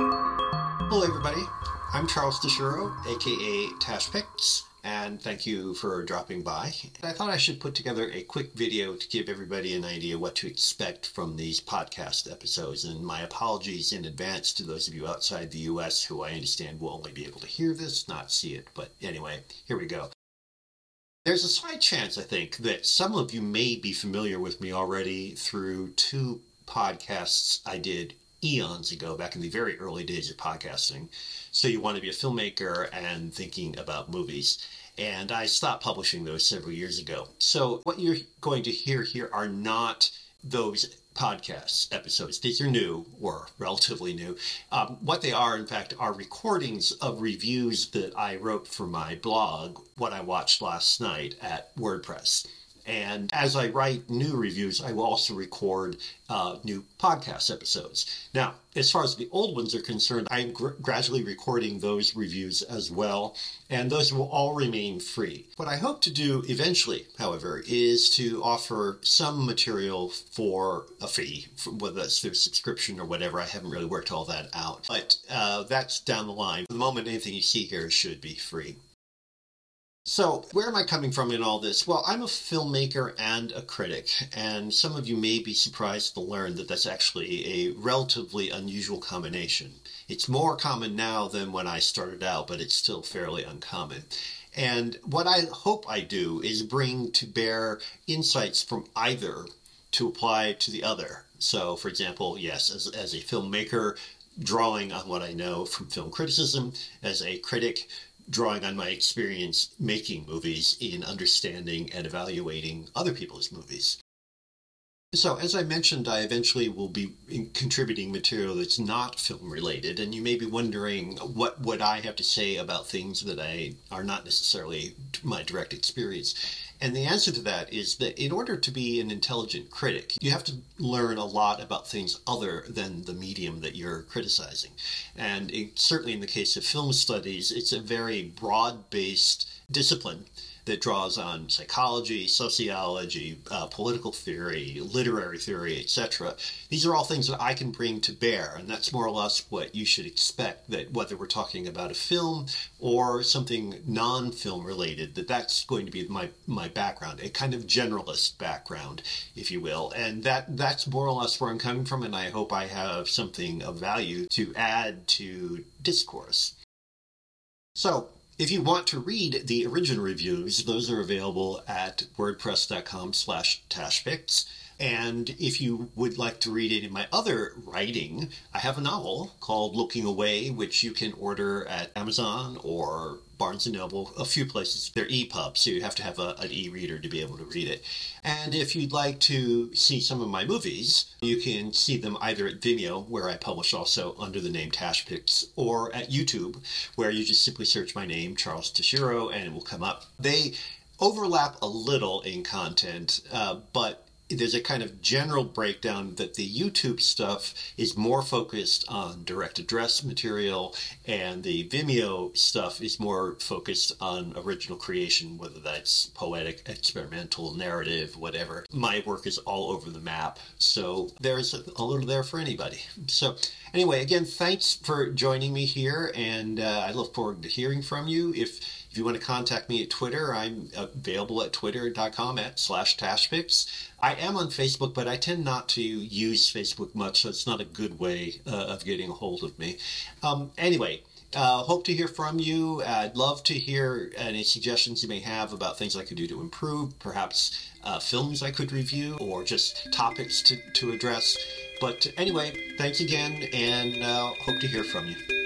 Hello, everybody. I'm Charles Tashiro, aka Tash Picks, and thank you for dropping by. I thought I should put together a quick video to give everybody an idea what to expect from these podcast episodes. And my apologies in advance to those of you outside the US who I understand will only be able to hear this, not see it. But anyway, here we go. There's a slight chance, I think, that some of you may be familiar with me already through two podcasts I did eons ago, back in the very early days of podcasting. So you want to be a filmmaker and thinking about movies. And I stopped publishing those several years ago. So what you're going to hear here are not those podcast episodes. These are new or relatively new. Um, what they are, in fact, are recordings of reviews that I wrote for my blog, What I Watched Last Night at WordPress. And as I write new reviews, I will also record uh, new podcast episodes. Now, as far as the old ones are concerned, I'm gr- gradually recording those reviews as well, and those will all remain free. What I hope to do eventually, however, is to offer some material for a fee, whether that's through subscription or whatever. I haven't really worked all that out, but uh, that's down the line. For the moment, anything you see here should be free. So, where am I coming from in all this? Well, I'm a filmmaker and a critic, and some of you may be surprised to learn that that's actually a relatively unusual combination. It's more common now than when I started out, but it's still fairly uncommon. And what I hope I do is bring to bear insights from either to apply to the other. So, for example, yes, as, as a filmmaker, drawing on what I know from film criticism, as a critic, drawing on my experience making movies in understanding and evaluating other people's movies. So, as I mentioned, I eventually will be contributing material that's not film related, and you may be wondering what would I have to say about things that I are not necessarily my direct experience. And the answer to that is that in order to be an intelligent critic, you have to learn a lot about things other than the medium that you're criticizing. And it, certainly in the case of film studies, it's a very broad based discipline that draws on psychology, sociology, uh, political theory, literary theory, etc. These are all things that I can bring to bear, and that's more or less what you should expect. That whether we're talking about a film or something non-film related, that that's going to be my my background, a kind of generalist background, if you will, and that that's more or less where I'm coming from, and I hope I have something of value to add to discourse. So, if you want to read the original reviews, those are available at wordpress.com slash tashpicks. And if you would like to read any of my other writing, I have a novel called Looking Away, which you can order at Amazon or Barnes and Noble, a few places. They're EPUB, so you have to have a, an e-reader to be able to read it. And if you'd like to see some of my movies, you can see them either at Vimeo, where I publish also under the name Tashpicks, or at YouTube, where you just simply search my name, Charles Tashiro, and it will come up. They overlap a little in content, uh, but there's a kind of general breakdown that the YouTube stuff is more focused on direct address material, and the Vimeo stuff is more focused on original creation, whether that's poetic, experimental, narrative, whatever. My work is all over the map, so there's a little there for anybody. So, anyway, again, thanks for joining me here, and uh, I look forward to hearing from you. If if you want to contact me at Twitter, I'm available at twitter.com at slash tashpicks. I am on Facebook, but I tend not to use Facebook much, so it's not a good way uh, of getting a hold of me. Um, anyway, uh, hope to hear from you. I'd love to hear any suggestions you may have about things I could do to improve, perhaps uh, films I could review, or just topics to, to address. But anyway, thanks again, and uh, hope to hear from you.